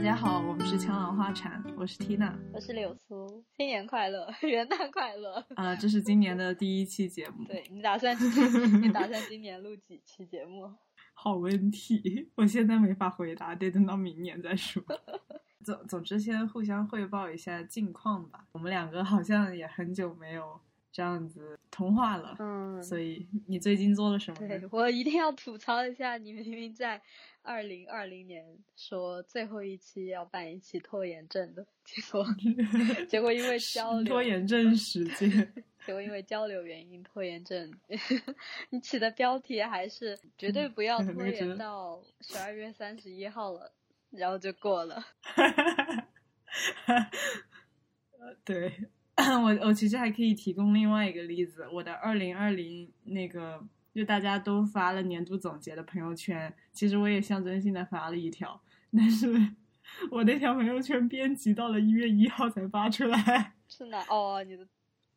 大家好，我们是枪狼花禅，我是 Tina，我是柳苏，新年快乐，元旦快乐！啊，这是今年的第一期节目。对你打算你打算今年录几期节目？好问题，我现在没法回答，得等到明年再说。总总之，先互相汇报一下近况吧。我们两个好像也很久没有。这样子通话了，嗯，所以你最近做了什么？对我一定要吐槽一下，你明明在二零二零年说最后一期要办一期拖延症的，结果 结果因为交流拖延症时间，结果因为交流原因拖延症，你起的标题还是绝对不要拖延到十二月三十一号了，然后就过了，呃，对。我我其实还可以提供另外一个例子，我的二零二零那个就大家都发了年度总结的朋友圈，其实我也象征性的发了一条，但是我那条朋友圈编辑到了一月一号才发出来。是哪？哦，你的，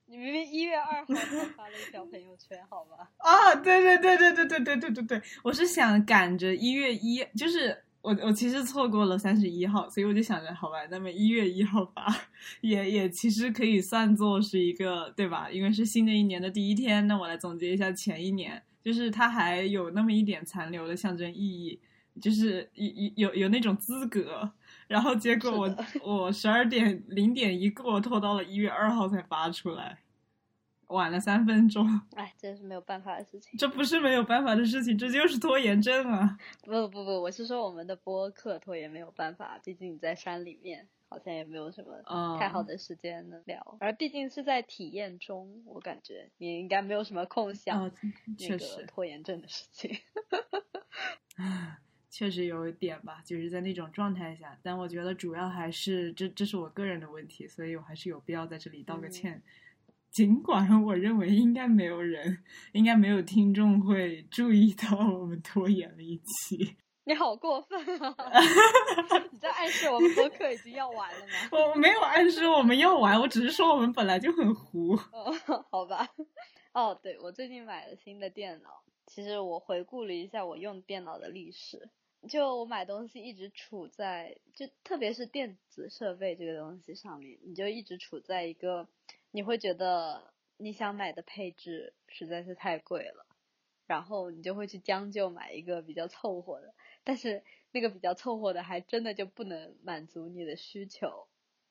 你明明一月二号才发了一条朋友圈，好吗？啊，对对对对对对对对对对，我是想赶着一月一，就是。我我其实错过了三十一号，所以我就想着，好吧，那么一月一号发，也也其实可以算作是一个，对吧？因为是新的一年的第一天，那我来总结一下前一年，就是它还有那么一点残留的象征意义，就是有有有那种资格。然后结果我 我十二点零点一过，拖到了一月二号才发出来。晚了三分钟，哎，这是没有办法的事情。这不是没有办法的事情，这就是拖延症啊！不不不，我是说我们的播客拖延没有办法，毕竟你在山里面，好像也没有什么太好的时间能聊。而毕竟是在体验中，我感觉你应该没有什么空想那个拖延症的事情。确实有一点吧，就是在那种状态下。但我觉得主要还是这，这是我个人的问题，所以我还是有必要在这里道个歉。尽管我认为应该没有人，应该没有听众会注意到我们拖延了一期。你好过分啊！你在暗示我们播客已经要完了吗？我没有暗示我们要完，我只是说我们本来就很糊。哦，好吧。哦，对，我最近买了新的电脑。其实我回顾了一下我用电脑的历史，就我买东西一直处在，就特别是电子设备这个东西上面，你就一直处在一个。你会觉得你想买的配置实在是太贵了，然后你就会去将就买一个比较凑合的，但是那个比较凑合的还真的就不能满足你的需求，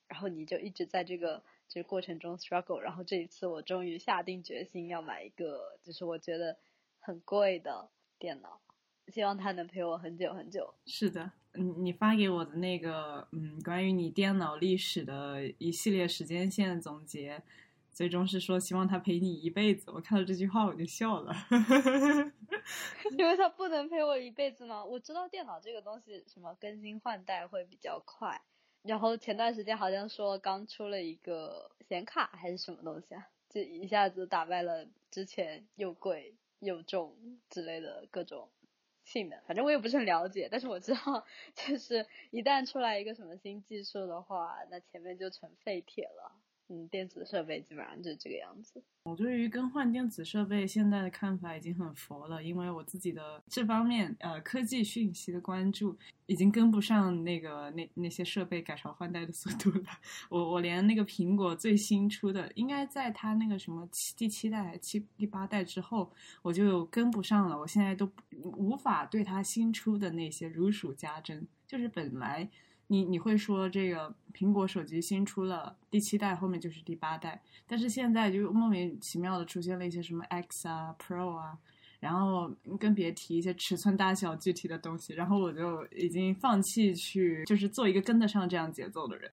然后你就一直在这个这个过程中 struggle，然后这一次我终于下定决心要买一个，就是我觉得很贵的电脑，希望它能陪我很久很久。是的。你你发给我的那个，嗯，关于你电脑历史的一系列时间线总结，最终是说希望它陪你一辈子。我看到这句话我就笑了，因为它不能陪我一辈子吗？我知道电脑这个东西什么更新换代会比较快，然后前段时间好像说刚出了一个显卡还是什么东西啊，就一下子打败了之前又贵又重之类的各种。性能，反正我也不是很了解，但是我知道，就是一旦出来一个什么新技术的话，那前面就成废铁了。电子设备基本上就这个样子。我对于更换电子设备现在的看法已经很佛了，因为我自己的这方面呃科技讯息的关注已经跟不上那个那那些设备改朝换代的速度了。我我连那个苹果最新出的，应该在它那个什么七第七代七第八代之后，我就跟不上了。我现在都无法对它新出的那些如数家珍，就是本来。你你会说这个苹果手机新出了第七代，后面就是第八代，但是现在就莫名其妙的出现了一些什么 X 啊、Pro 啊，然后更别提一些尺寸大小具体的东西，然后我就已经放弃去就是做一个跟得上这样节奏的人。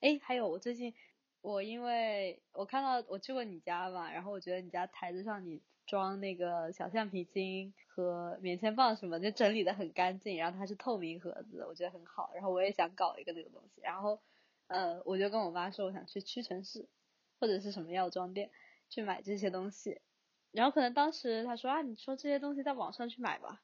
哎，还有我最近我因为我看到我去过你家嘛，然后我觉得你家台子上你。装那个小橡皮筋和棉签棒什么，就整理的很干净，然后它是透明盒子，我觉得很好。然后我也想搞一个那个东西，然后，呃，我就跟我妈说，我想去屈臣氏或者是什么药妆店去买这些东西。然后可能当时她说啊，你说这些东西在网上去买吧。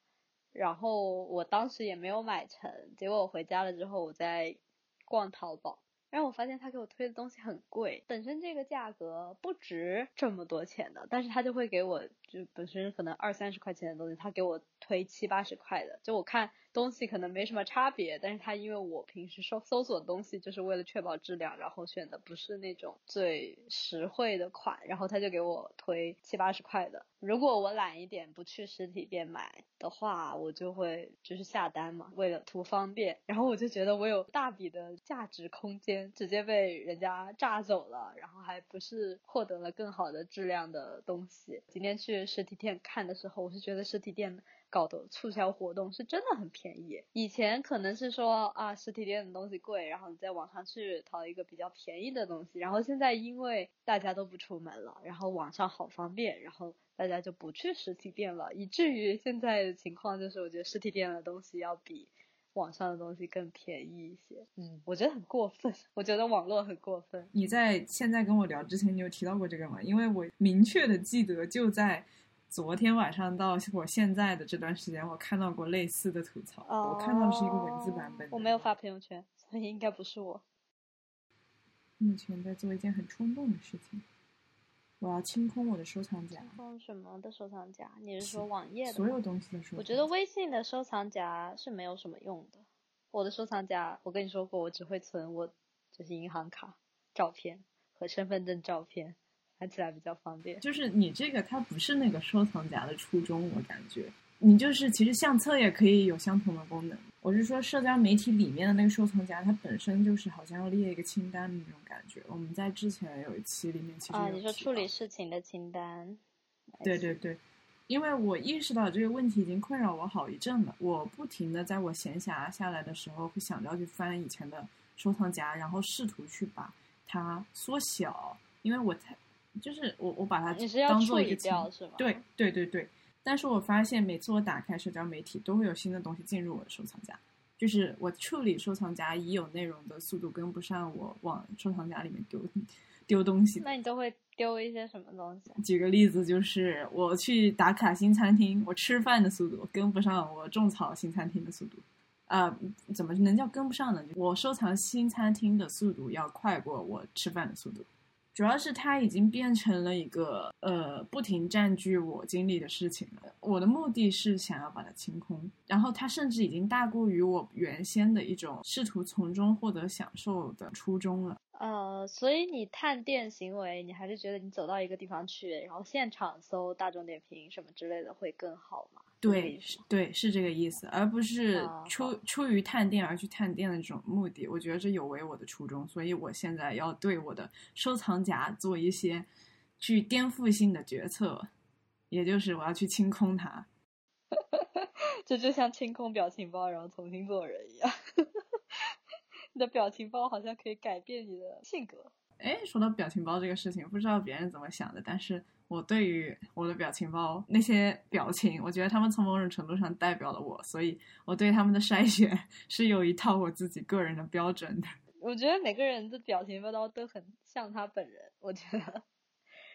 然后我当时也没有买成，结果我回家了之后，我在逛淘宝。然后我发现他给我推的东西很贵，本身这个价格不值这么多钱的，但是他就会给我就本身可能二三十块钱的东西，他给我推七八十块的，就我看东西可能没什么差别，但是他因为我平时搜搜索东西就是为了确保质量，然后选的不是那种最实惠的款，然后他就给我推七八十块的。如果我懒一点不去实体店买的话，我就会就是下单嘛，为了图方便。然后我就觉得我有大笔的价值空间直接被人家榨走了，然后还不是获得了更好的质量的东西。今天去去实体店看的时候，我是觉得实体店。搞的促销活动是真的很便宜。以前可能是说啊，实体店的东西贵，然后你在网上去淘一个比较便宜的东西。然后现在因为大家都不出门了，然后网上好方便，然后大家就不去实体店了，以至于现在的情况就是，我觉得实体店的东西要比网上的东西更便宜一些。嗯，我觉得很过分，我觉得网络很过分。你在现在跟我聊之前，你有提到过这个吗？因为我明确的记得就在。昨天晚上到我现在的这段时间，我看到过类似的吐槽。我看到的是一个文字版本。我没有发朋友圈，所以应该不是我。目前在做一件很冲动的事情，我要清空我的收藏夹。清空什么的收藏夹？你是说网页的？所有东西的收藏。我觉得微信的收藏夹是没有什么用的。我的收藏夹，我跟你说过，我只会存我就是银行卡、照片和身份证照片。看起来比较方便，就是你这个它不是那个收藏夹的初衷，我感觉你就是其实相册也可以有相同的功能。我是说社交媒体里面的那个收藏夹，它本身就是好像要列一个清单的那种感觉。我们在之前有一期里面其实啊，你说处理事情的清单，对对对，因为我意识到这个问题已经困扰我好一阵了，我不停的在我闲暇下来的时候会想着要去翻以前的收藏夹，然后试图去把它缩小，因为我太。就是我，我把它当做一个清，对对对对。但是我发现每次我打开社交媒体，都会有新的东西进入我的收藏夹。就是我处理收藏夹已有内容的速度跟不上我往收藏夹里面丢 丢东西。那你都会丢一些什么东西？举个例子，就是我去打卡新餐厅，我吃饭的速度跟不上我种草新餐厅的速度。呃，怎么能叫跟不上呢？我收藏新餐厅的速度要快过我吃饭的速度。主要是它已经变成了一个呃不停占据我精力的事情了。我的目的是想要把它清空，然后它甚至已经大过于我原先的一种试图从中获得享受的初衷了。呃，所以你探店行为，你还是觉得你走到一个地方去，然后现场搜大众点评什么之类的会更好吗？对，对，是这个意思，而不是出出于探店而去探店的这种目的。我觉得这有违我的初衷，所以我现在要对我的收藏夹做一些具颠覆性的决策，也就是我要去清空它。这就像清空表情包，然后重新做人一样。你的表情包好像可以改变你的性格。哎，说到表情包这个事情，不知道别人怎么想的，但是。我对于我的表情包那些表情，我觉得他们从某种程度上代表了我，所以我对他们的筛选 是有一套我自己个人的标准的。我觉得每个人的表情包都都很像他本人，我觉得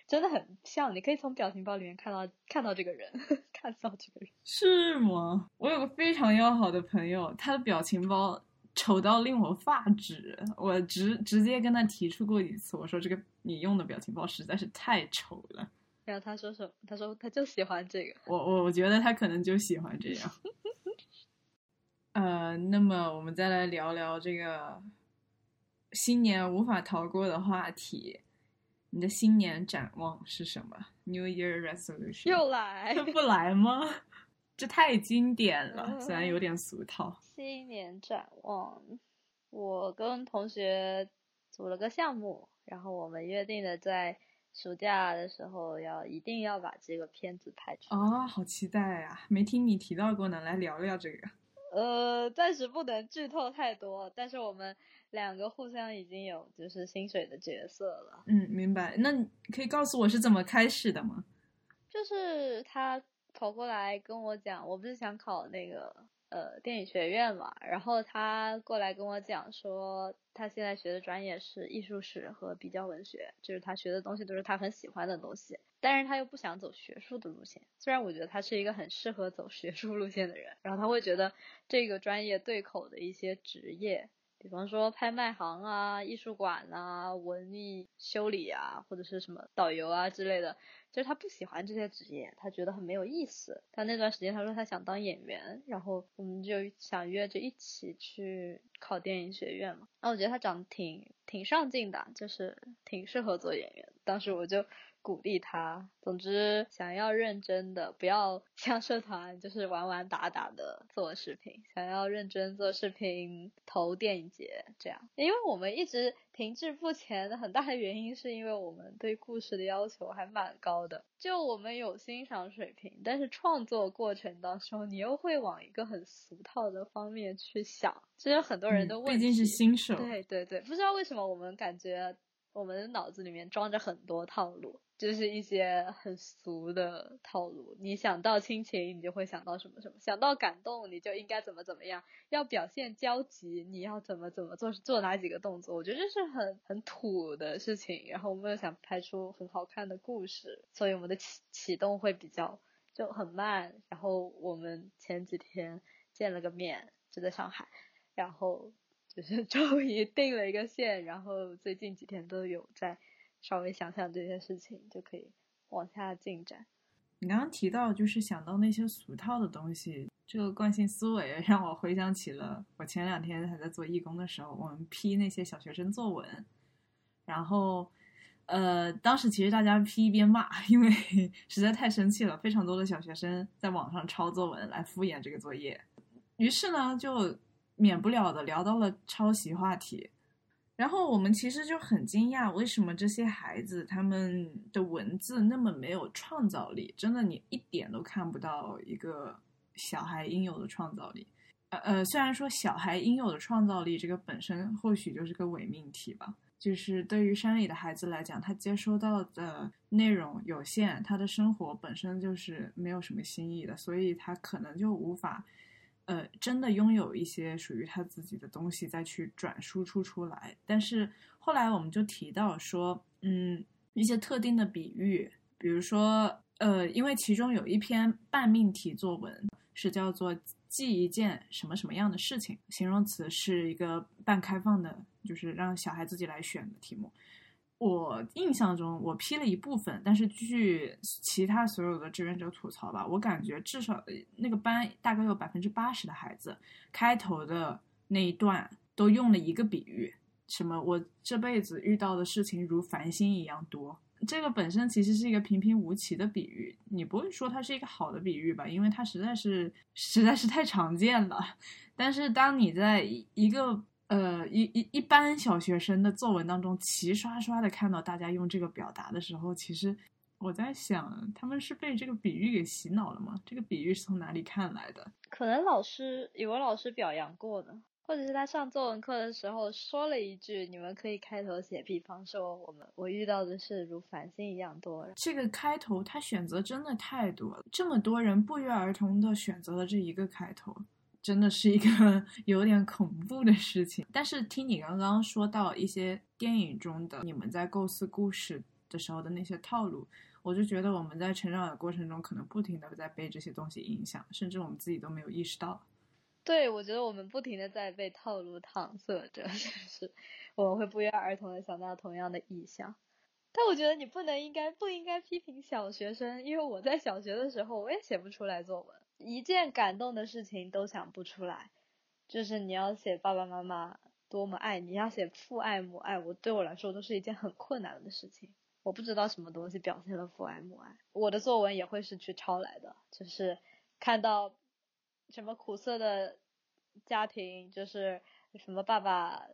真的很像。你可以从表情包里面看到看到这个人，看到这个人是吗？我有个非常要好的朋友，他的表情包丑到令我发指，我直直接跟他提出过一次，我说这个你用的表情包实在是太丑了。然后他说什么？他说他就喜欢这个。我我我觉得他可能就喜欢这样。呃，那么我们再来聊聊这个新年无法逃过的话题。你的新年展望是什么？New Year Resolution 又来 不来吗？这太经典了，虽然有点俗套。新年展望，我跟同学组了个项目，然后我们约定的在。暑假的时候要一定要把这个片子拍出来啊，好期待呀！没听你提到过呢，来聊聊这个。呃，暂时不能剧透太多，但是我们两个互相已经有就是薪水的角色了。嗯，明白。那你可以告诉我是怎么开始的吗？就是他跑过来跟我讲，我不是想考那个。呃，电影学院嘛，然后他过来跟我讲说，他现在学的专业是艺术史和比较文学，就是他学的东西都是他很喜欢的东西，但是他又不想走学术的路线。虽然我觉得他是一个很适合走学术路线的人，然后他会觉得这个专业对口的一些职业比方说拍卖行啊、艺术馆啊、文艺修理啊，或者是什么导游啊之类的。就是他不喜欢这些职业，他觉得很没有意思。他那段时间他说他想当演员，然后我们就想约着一起去考电影学院嘛。那我觉得他长得挺挺上进的，就是挺适合做演员。当时我就。鼓励他。总之，想要认真的，不要 像社团就是玩玩打打的做视频。想要认真做视频，投电影节这样。因为我们一直停滞不前的很大的原因，是因为我们对故事的要求还蛮高的。就我们有欣赏水平，但是创作过程当中，你又会往一个很俗套的方面去想。其实很多人都问，毕竟是新手。对对对，不知道为什么我们感觉我们的脑子里面装着很多套路。就是一些很俗的套路，你想到亲情，你就会想到什么什么；想到感动，你就应该怎么怎么样；要表现焦急，你要怎么怎么做，做哪几个动作。我觉得这是很很土的事情。然后我们又想拍出很好看的故事，所以我们的启启动会比较就很慢。然后我们前几天见了个面，就在上海，然后就是 终于定了一个线，然后最近几天都有在。稍微想想这些事情，就可以往下进展。你刚刚提到，就是想到那些俗套的东西，这个惯性思维让我回想起了我前两天还在做义工的时候，我们批那些小学生作文，然后，呃，当时其实大家批一边骂，因为 实在太生气了，非常多的小学生在网上抄作文来敷衍这个作业，于是呢，就免不了的聊到了抄袭话题。然后我们其实就很惊讶，为什么这些孩子他们的文字那么没有创造力？真的，你一点都看不到一个小孩应有的创造力。呃呃，虽然说小孩应有的创造力这个本身或许就是个伪命题吧，就是对于山里的孩子来讲，他接收到的内容有限，他的生活本身就是没有什么新意的，所以他可能就无法。呃，真的拥有一些属于他自己的东西再去转输出出来，但是后来我们就提到说，嗯，一些特定的比喻，比如说，呃，因为其中有一篇半命题作文是叫做记一件什么什么样的事情，形容词是一个半开放的，就是让小孩自己来选的题目。我印象中，我批了一部分，但是据其他所有的志愿者吐槽吧，我感觉至少那个班大概有百分之八十的孩子，开头的那一段都用了一个比喻，什么我这辈子遇到的事情如繁星一样多。这个本身其实是一个平平无奇的比喻，你不会说它是一个好的比喻吧？因为它实在是实在是太常见了。但是当你在一个呃，一一一般小学生的作文当中，齐刷刷的看到大家用这个表达的时候，其实我在想，他们是被这个比喻给洗脑了吗？这个比喻是从哪里看来的？可能老师语文老师表扬过的，或者是他上作文课的时候说了一句：“你们可以开头写，比方说我们我遇到的事如繁星一样多。”这个开头他选择真的太多了，这么多人不约而同的选择了这一个开头。真的是一个 有点恐怖的事情。但是听你刚刚说到一些电影中的你们在构思故事的时候的那些套路，我就觉得我们在成长的过程中可能不停的在被这些东西影响，甚至我们自己都没有意识到。对，我觉得我们不停的在被套路搪塞着，就是我们会不约而同的想到同样的意象。但我觉得你不能应该不应该批评小学生，因为我在小学的时候我也写不出来作文。一件感动的事情都想不出来，就是你要写爸爸妈妈多么爱你，要写父爱母爱，我对我来说都是一件很困难的事情。我不知道什么东西表现了父爱母爱，我的作文也会是去抄来的，就是看到什么苦涩的家庭，就是什么爸爸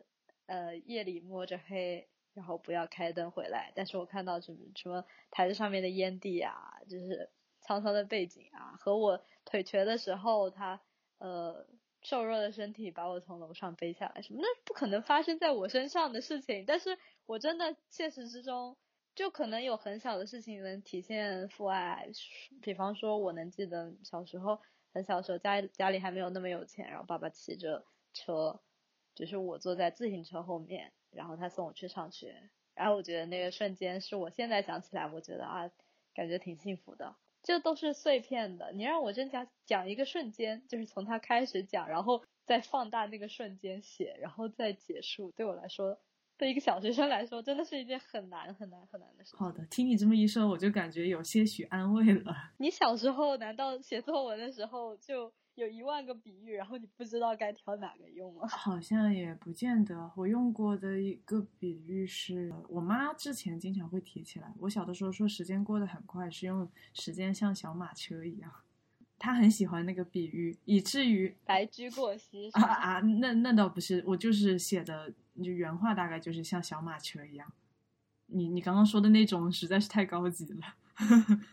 呃夜里摸着黑，然后不要开灯回来，但是我看到什么什么台子上面的烟蒂啊，就是沧桑的背景啊，和我。腿瘸的时候，他呃瘦弱的身体把我从楼上背下来，什么那不可能发生在我身上的事情。但是我真的现实之中，就可能有很小的事情能体现父爱。比方说，我能记得小时候很小时候家家里还没有那么有钱，然后爸爸骑着车，就是我坐在自行车后面，然后他送我去上学。然后我觉得那个瞬间是我现在想起来，我觉得啊，感觉挺幸福的。就都是碎片的。你让我真讲讲一个瞬间，就是从他开始讲，然后再放大那个瞬间写，然后再结束，对我来说。对一个小学生来说，真的是一件很难很难很难的事。好的，听你这么一说，我就感觉有些许安慰了。你小时候难道写作文的时候就有一万个比喻，然后你不知道该挑哪个用吗？好像也不见得。我用过的一个比喻是我妈之前经常会提起来。我小的时候说时间过得很快，是用时间像小马车一样。她很喜欢那个比喻，以至于 白驹过隙啊啊！那那倒不是，我就是写的，就原话大概就是像小马车一样。你你刚刚说的那种实在是太高级了。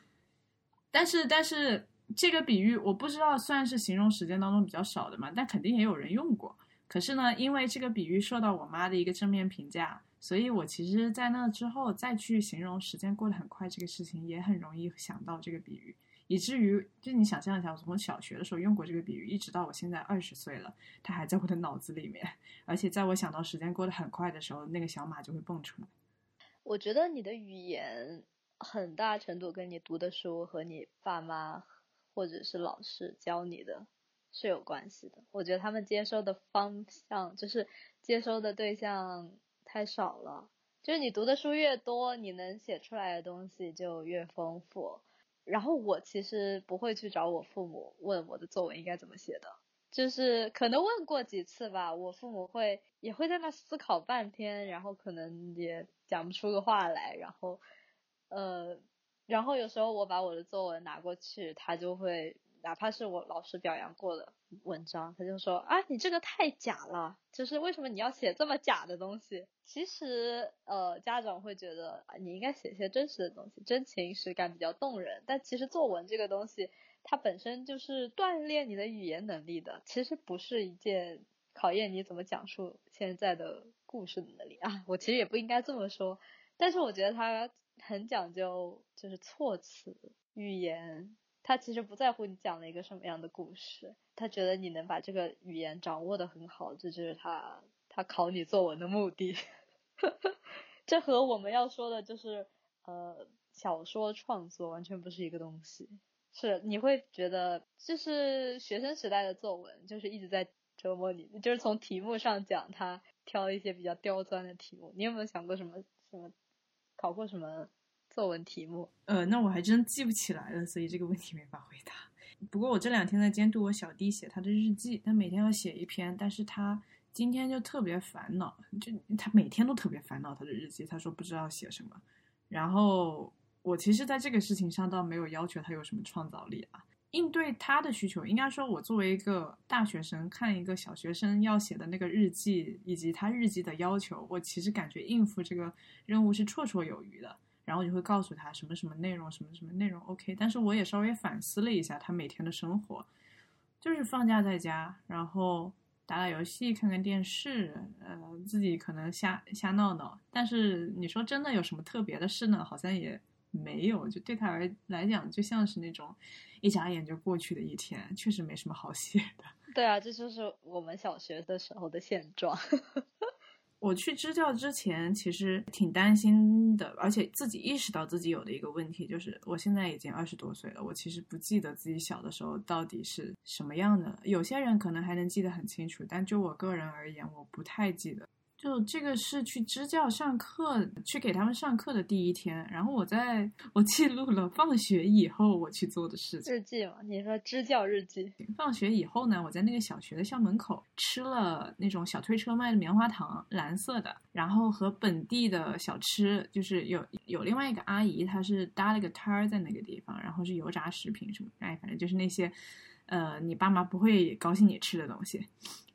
但是但是这个比喻我不知道算是形容时间当中比较少的嘛，但肯定也有人用过。可是呢，因为这个比喻受到我妈的一个正面评价，所以我其实，在那之后再去形容时间过得很快这个事情，也很容易想到这个比喻。以至于，就你想象一下，我从小学的时候用过这个比喻，一直到我现在二十岁了，它还在我的脑子里面。而且，在我想到时间过得很快的时候，那个小马就会蹦出来。我觉得你的语言很大程度跟你读的书和你爸妈或者是老师教你的是有关系的。我觉得他们接收的方向就是接收的对象太少了。就是你读的书越多，你能写出来的东西就越丰富。然后我其实不会去找我父母问我的作文应该怎么写的，就是可能问过几次吧，我父母会也会在那思考半天，然后可能也讲不出个话来，然后，呃，然后有时候我把我的作文拿过去，他就会。哪怕是我老师表扬过的文章，他就说啊，你这个太假了，就是为什么你要写这么假的东西？其实，呃，家长会觉得你应该写些真实的东西，真情实感比较动人。但其实作文这个东西，它本身就是锻炼你的语言能力的，其实不是一件考验你怎么讲述现在的故事的能力啊。我其实也不应该这么说，但是我觉得他很讲究，就是措辞、语言。他其实不在乎你讲了一个什么样的故事，他觉得你能把这个语言掌握的很好，这就是他他考你作文的目的。这和我们要说的就是呃小说创作完全不是一个东西。是你会觉得就是学生时代的作文就是一直在折磨你，就是从题目上讲，他挑一些比较刁钻的题目。你有没有想过什么什么考过什么？作文题目，呃，那我还真记不起来了，所以这个问题没法回答。不过我这两天在监督我小弟写他的日记，他每天要写一篇，但是他今天就特别烦恼，就他每天都特别烦恼他的日记，他说不知道写什么。然后我其实在这个事情上倒没有要求他有什么创造力啊，应对他的需求，应该说我作为一个大学生看一个小学生要写的那个日记以及他日记的要求，我其实感觉应付这个任务是绰绰有余的。然后我就会告诉他什么什么内容，什么什么内容，OK。但是我也稍微反思了一下他每天的生活，就是放假在家，然后打打游戏，看看电视，呃，自己可能瞎瞎闹闹。但是你说真的有什么特别的事呢？好像也没有。就对他来来讲，就像是那种一眨眼就过去的一天，确实没什么好写的。对啊，这就是我们小学的时候的现状。我去支教之前，其实挺担心的，而且自己意识到自己有的一个问题，就是我现在已经二十多岁了，我其实不记得自己小的时候到底是什么样的。有些人可能还能记得很清楚，但就我个人而言，我不太记得。就这个是去支教上课，去给他们上课的第一天，然后我在我记录了放学以后我去做的事情。日记嘛，你说支教日记。放学以后呢，我在那个小学的校门口吃了那种小推车卖的棉花糖，蓝色的，然后和本地的小吃，就是有有另外一个阿姨，她是搭了个摊儿在那个地方，然后是油炸食品什么，哎，反正就是那些，呃，你爸妈不会高兴你吃的东西。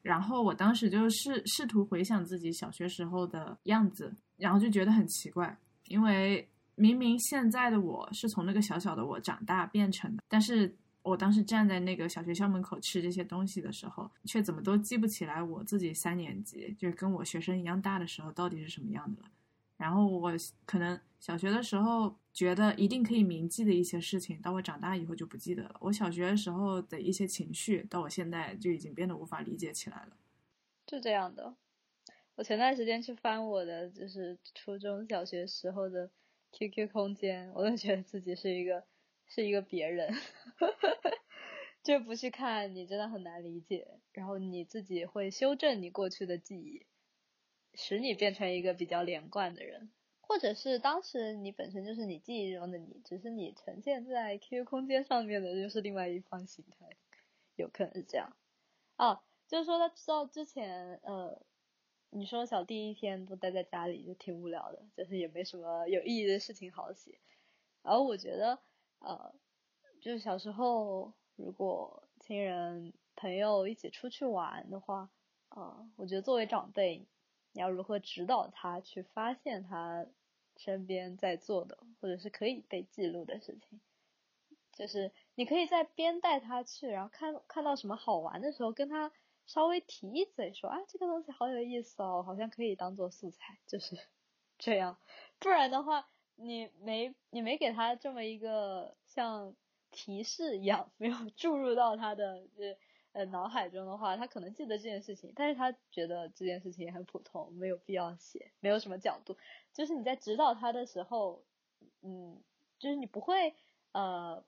然后我当时就试试图回想自己小学时候的样子，然后就觉得很奇怪，因为明明现在的我是从那个小小的我长大变成的，但是我当时站在那个小学校门口吃这些东西的时候，却怎么都记不起来我自己三年级就是跟我学生一样大的时候到底是什么样的了。然后我可能小学的时候。觉得一定可以铭记的一些事情，到我长大以后就不记得了。我小学时候的一些情绪，到我现在就已经变得无法理解起来了。是这样的，我前段时间去翻我的就是初中小学时候的 QQ 空间，我都觉得自己是一个是一个别人，就不去看你真的很难理解，然后你自己会修正你过去的记忆，使你变成一个比较连贯的人，或者是当时你本身就是你记忆中的你，只是你呈现在 QQ 空间上面的就是另外一方形态，有可能是这样。哦，就是说他知道之前呃。你说小弟一天都待在家里就挺无聊的，就是也没什么有意义的事情好写。然后我觉得，呃，就是小时候如果亲人朋友一起出去玩的话，呃，我觉得作为长辈，要如何指导他去发现他身边在做的或者是可以被记录的事情，就是你可以在边带他去，然后看看到什么好玩的时候跟他。稍微提一嘴说啊，这个东西好有意思哦，好像可以当做素材，就是 这样。不然的话，你没你没给他这么一个像提示一样，没有注入到他的呃脑海中的话，他可能记得这件事情，但是他觉得这件事情也很普通，没有必要写，没有什么角度。就是你在指导他的时候，嗯，就是你不会呃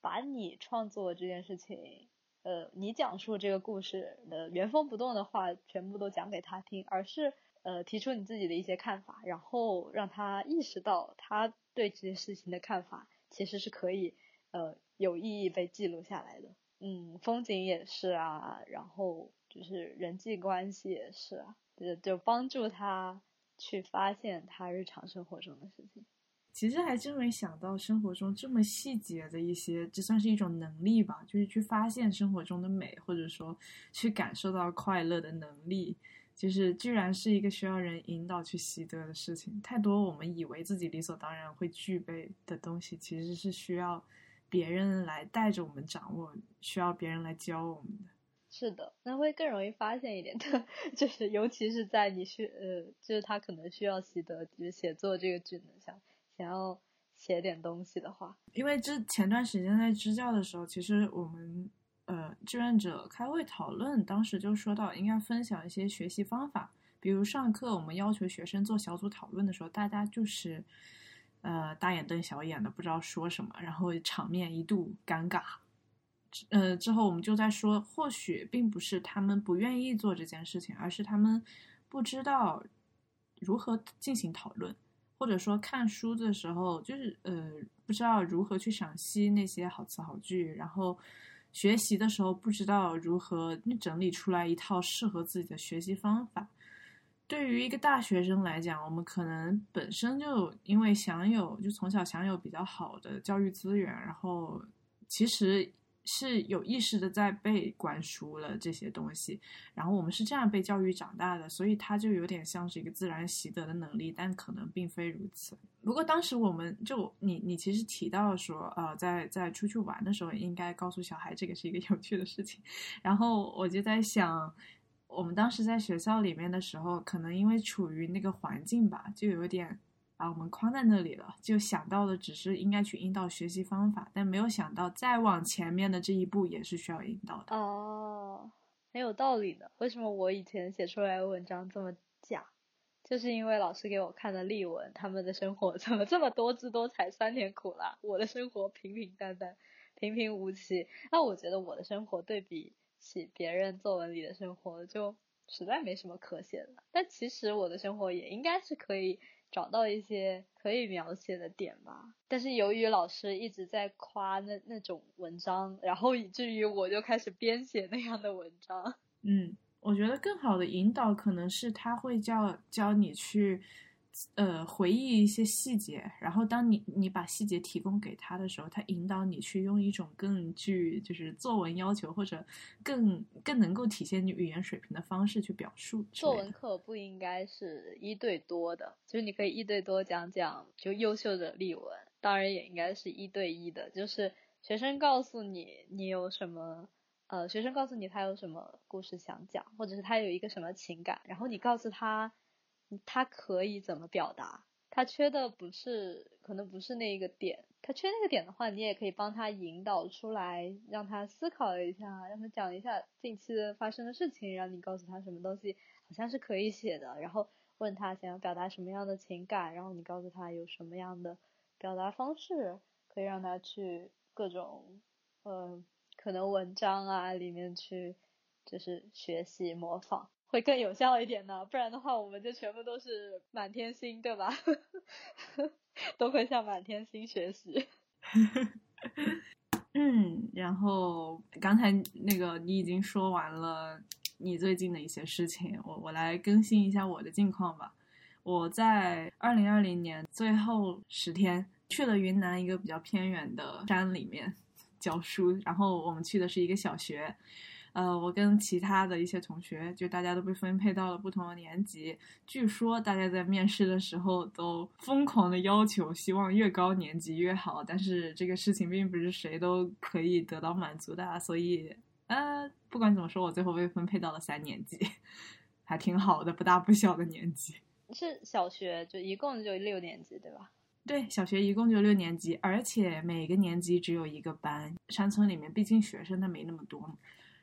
把你创作这件事情。呃，你讲述这个故事的原封不动的话，全部都讲给他听，而是呃提出你自己的一些看法，然后让他意识到他对这件事情的看法其实是可以呃有意义被记录下来的。嗯，风景也是啊，然后就是人际关系也是啊，就就帮助他去发现他日常生活中的事情。其实还真没想到，生活中这么细节的一些，这算是一种能力吧，就是去发现生活中的美，或者说去感受到快乐的能力，就是居然是一个需要人引导去习得的事情。太多我们以为自己理所当然会具备的东西，其实是需要别人来带着我们掌握，需要别人来教我们的。是的，那会更容易发现一点的，就是尤其是在你需呃，就是他可能需要习得就是写作这个技能上。想要写点东西的话，因为之前段时间在支教的时候，其实我们呃志愿者开会讨论，当时就说到应该分享一些学习方法，比如上课我们要求学生做小组讨论的时候，大家就是呃大眼瞪小眼的，不知道说什么，然后场面一度尴尬。呃，之后我们就在说，或许并不是他们不愿意做这件事情，而是他们不知道如何进行讨论。或者说看书的时候，就是呃不知道如何去赏析那些好词好句，然后学习的时候不知道如何整理出来一套适合自己的学习方法。对于一个大学生来讲，我们可能本身就因为享有就从小享有比较好的教育资源，然后其实。是有意识的在被灌输了这些东西，然后我们是这样被教育长大的，所以它就有点像是一个自然习得的能力，但可能并非如此。不过当时我们就你你其实提到说，呃，在在出去玩的时候应该告诉小孩这个是一个 有趣的事情，然后我就在想，我们当时在学校里面的时候，可能因为处于那个环境吧，就有点。把我们框在那里了，就想到的只是应该去引导学习方法，但没有想到再往前面的这一步也是需要引导的。哦，很有道理的。为什么我以前写出来的文章这么假？就是因为老师给我看的例文，他们的生活怎么这么多姿多彩、酸甜苦辣，我的生活平平淡淡、平平无奇。那我觉得我的生活对比起别人作文里的生活，就实在没什么可写的。但其实我的生活也应该是可以。找到一些可以描写的点吧，但是由于老师一直在夸那那种文章，然后以至于我就开始编写那样的文章。嗯，我觉得更好的引导可能是他会教教你去。呃，回忆一些细节，然后当你你把细节提供给他的时候，他引导你去用一种更具就是作文要求或者更更能够体现你语言水平的方式去表述。作文课不应该是一对多的，就是你可以一对多讲讲就优秀的例文，当然也应该是一对一的，就是学生告诉你你有什么，呃，学生告诉你他有什么故事想讲，或者是他有一个什么情感，然后你告诉他。他可以怎么表达？他缺的不是，可能不是那一个点。他缺那个点的话，你也可以帮他引导出来，让他思考一下，让他讲一下近期发生的事情，让你告诉他什么东西好像是可以写的，然后问他想要表达什么样的情感，然后你告诉他有什么样的表达方式可以让他去各种，呃，可能文章啊里面去，就是学习模仿，会更有效一点呢。不然的话，我们就全部都是满天星，对吧？都会向满天星学习。嗯，然后刚才那个你已经说完了你最近的一些事情，我我来更新一下我的近况吧。我在二零二零年最后十天去了云南一个比较偏远的山里面教书，然后我们去的是一个小学。呃，我跟其他的一些同学，就大家都被分配到了不同的年级。据说大家在面试的时候都疯狂的要求，希望越高年级越好。但是这个事情并不是谁都可以得到满足的，所以呃，不管怎么说，我最后被分配到了三年级，还挺好的，不大不小的年级。是小学就一共就六年级对吧？对，小学一共就六年级，而且每个年级只有一个班。山村里面毕竟学生他没那么多嘛。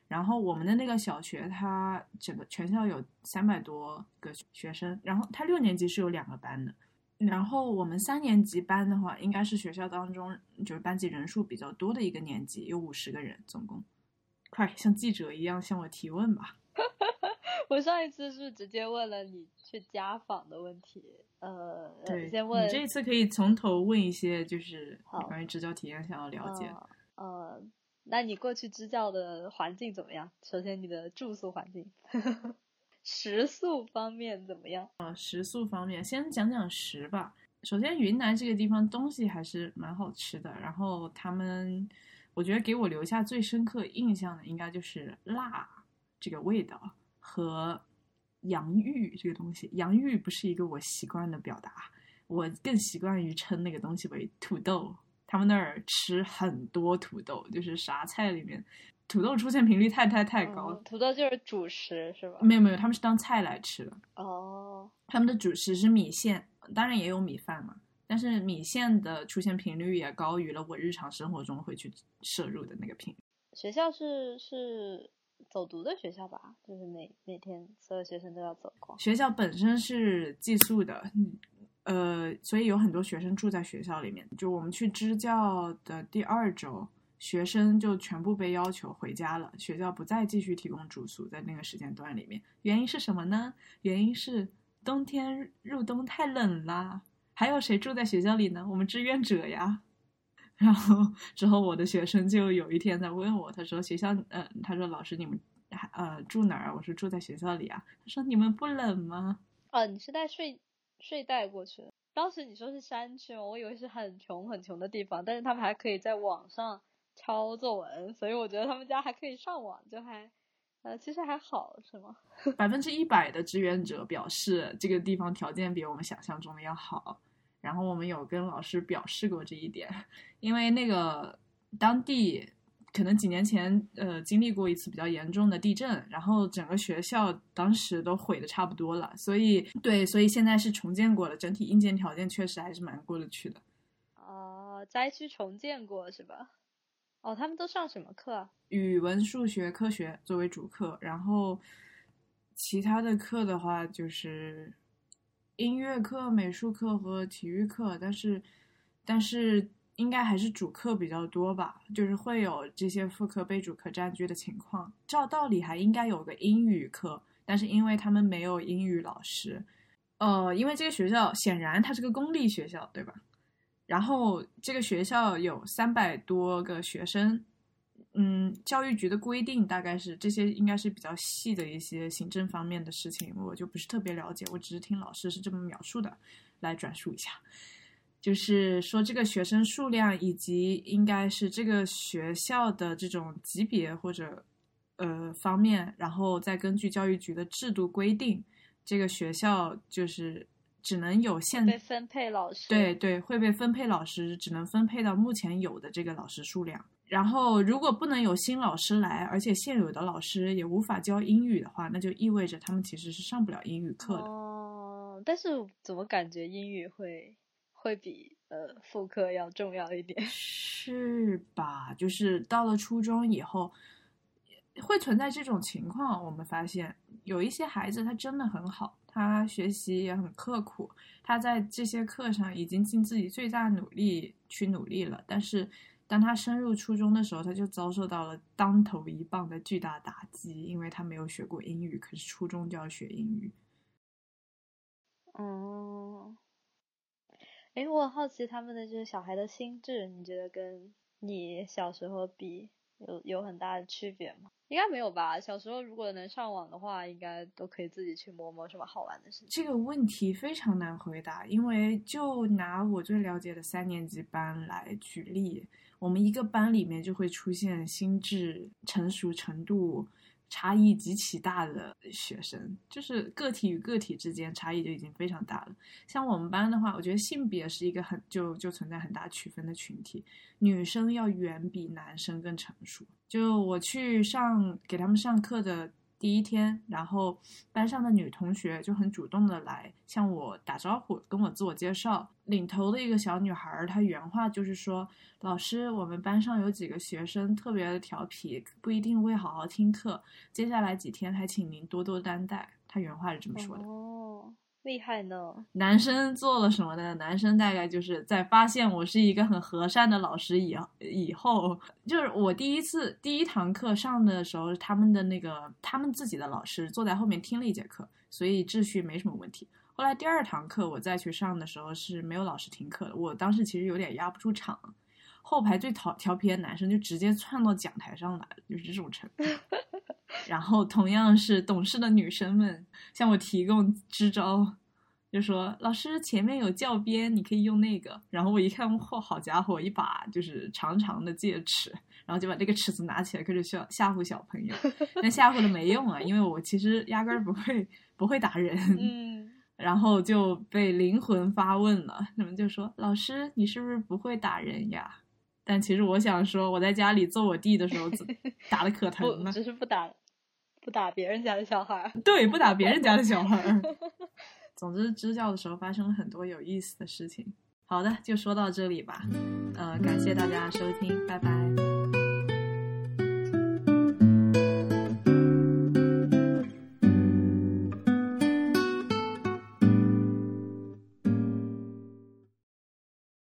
然后我们的那个小学，它整个全校有三百多个学生，然后它六年级是有两个班的，然后我们三年级班的话，应该是学校当中就是班级人数比较多的一个年级，有五十个人总共。快像记者一样向我提问吧。我上一次是直接问了你去家访的问题，呃，对，先问。你这一次可以从头问一些，就是关于支教体验想要了解。呃。那你过去支教的环境怎么样？首先，你的住宿环境，食宿方面怎么样？呃，食宿方面，先讲讲食吧。首先，云南这个地方东西还是蛮好吃的。然后他们，我觉得给我留下最深刻印象的，应该就是辣这个味道和洋芋这个东西。洋芋不是一个我习惯的表达，我更习惯于称那个东西为土豆。他们那儿吃很多土豆，就是啥菜里面，土豆出现频率太太太高。土豆就是主食是吧？没有没有，他们是当菜来吃的。哦。他们的主食是米线，当然也有米饭嘛，但是米线的出现频率也高于了我日常生活中会去摄入的那个频率。学校是是走读的学校吧？就是每每天所有学生都要走过。学校本身是寄宿的。呃，所以有很多学生住在学校里面。就我们去支教的第二周，学生就全部被要求回家了，学校不再继续提供住宿在那个时间段里面。原因是什么呢？原因是冬天入冬太冷啦。还有谁住在学校里呢？我们志愿者呀。然后之后我的学生就有一天在问我，他说学校，呃，他说老师你们还呃住哪儿？我说住在学校里啊。他说你们不冷吗？哦，你是在睡？睡袋过去的。当时你说是山区吗？我以为是很穷很穷的地方，但是他们还可以在网上抄作文，所以我觉得他们家还可以上网，就还呃其实还好，是吗？百分之一百的志愿者表示这个地方条件比我们想象中的要好，然后我们有跟老师表示过这一点，因为那个当地。可能几年前，呃，经历过一次比较严重的地震，然后整个学校当时都毁的差不多了，所以对，所以现在是重建过了，整体硬件条件确实还是蛮过得去的。哦，灾区重建过是吧？哦，他们都上什么课？语文、数学、科学作为主课，然后其他的课的话就是音乐课、美术课和体育课，但是，但是。应该还是主课比较多吧，就是会有这些副课被主课占据的情况。照道理还应该有个英语课，但是因为他们没有英语老师，呃，因为这个学校显然它是个公立学校，对吧？然后这个学校有三百多个学生，嗯，教育局的规定大概是这些，应该是比较细的一些行政方面的事情，我就不是特别了解，我只是听老师是这么描述的，来转述一下。就是说，这个学生数量以及应该是这个学校的这种级别或者呃方面，然后再根据教育局的制度规定，这个学校就是只能有限被分配老师。对对，会被分配老师，只能分配到目前有的这个老师数量。然后，如果不能有新老师来，而且现有的老师也无法教英语的话，那就意味着他们其实是上不了英语课的。哦，但是怎么感觉英语会？会比呃副科要重要一点，是吧？就是到了初中以后，会存在这种情况。我们发现有一些孩子他真的很好，他学习也很刻苦，他在这些课上已经尽自己最大努力去努力了。但是，当他升入初中的时候，他就遭受到了当头一棒的巨大打击，因为他没有学过英语，可是初中就要学英语。哦，哎，我好奇他们的这个小孩的心智，你觉得跟你小时候比有有很大的区别吗？应该没有吧。小时候如果能上网的话，应该都可以自己去摸摸什么好玩的事情。这个问题非常难回答，因为就拿我最了解的三年级班来举例，我们一个班里面就会出现心智成熟程度差异极其大的学生，就是个体与个体之间差异就已经非常大了。像我们班的话，我觉得性别是一个很就就存在很大区分的群体，女生要远比男生更成熟。就我去上给他们上课的第一天，然后班上的女同学就很主动的来向我打招呼，跟我自我介绍。领头的一个小女孩，她原话就是说：“老师，我们班上有几个学生特别的调皮，不一定会好好听课。接下来几天还请您多多担待。”她原话是这么说的。哦，厉害呢！男生做了什么呢？男生大概就是在发现我是一个很和善的老师以以后，就是我第一次第一堂课上的时候，他们的那个他们自己的老师坐在后面听了一节课，所以秩序没什么问题。后来第二堂课我再去上的时候是没有老师听课的，我当时其实有点压不住场，后排最调调皮的男生就直接窜到讲台上来了，就是这种程度。然后同样是懂事的女生们向我提供支招，就说老师前面有教鞭，你可以用那个。然后我一看，嚯，好家伙，一把就是长长的戒尺，然后就把这个尺子拿起来开始吓吓唬小朋友，但吓唬的没用啊，因为我其实压根儿不会不会打人。嗯。然后就被灵魂发问了，他们就说：“老师，你是不是不会打人呀？”但其实我想说，我在家里揍我弟的时候，打的可疼了。只是不打，不打别人家的小孩。对，不打别人家的小孩。总之，支教的时候发生了很多有意思的事情。好的，就说到这里吧。呃，感谢大家收听，拜拜。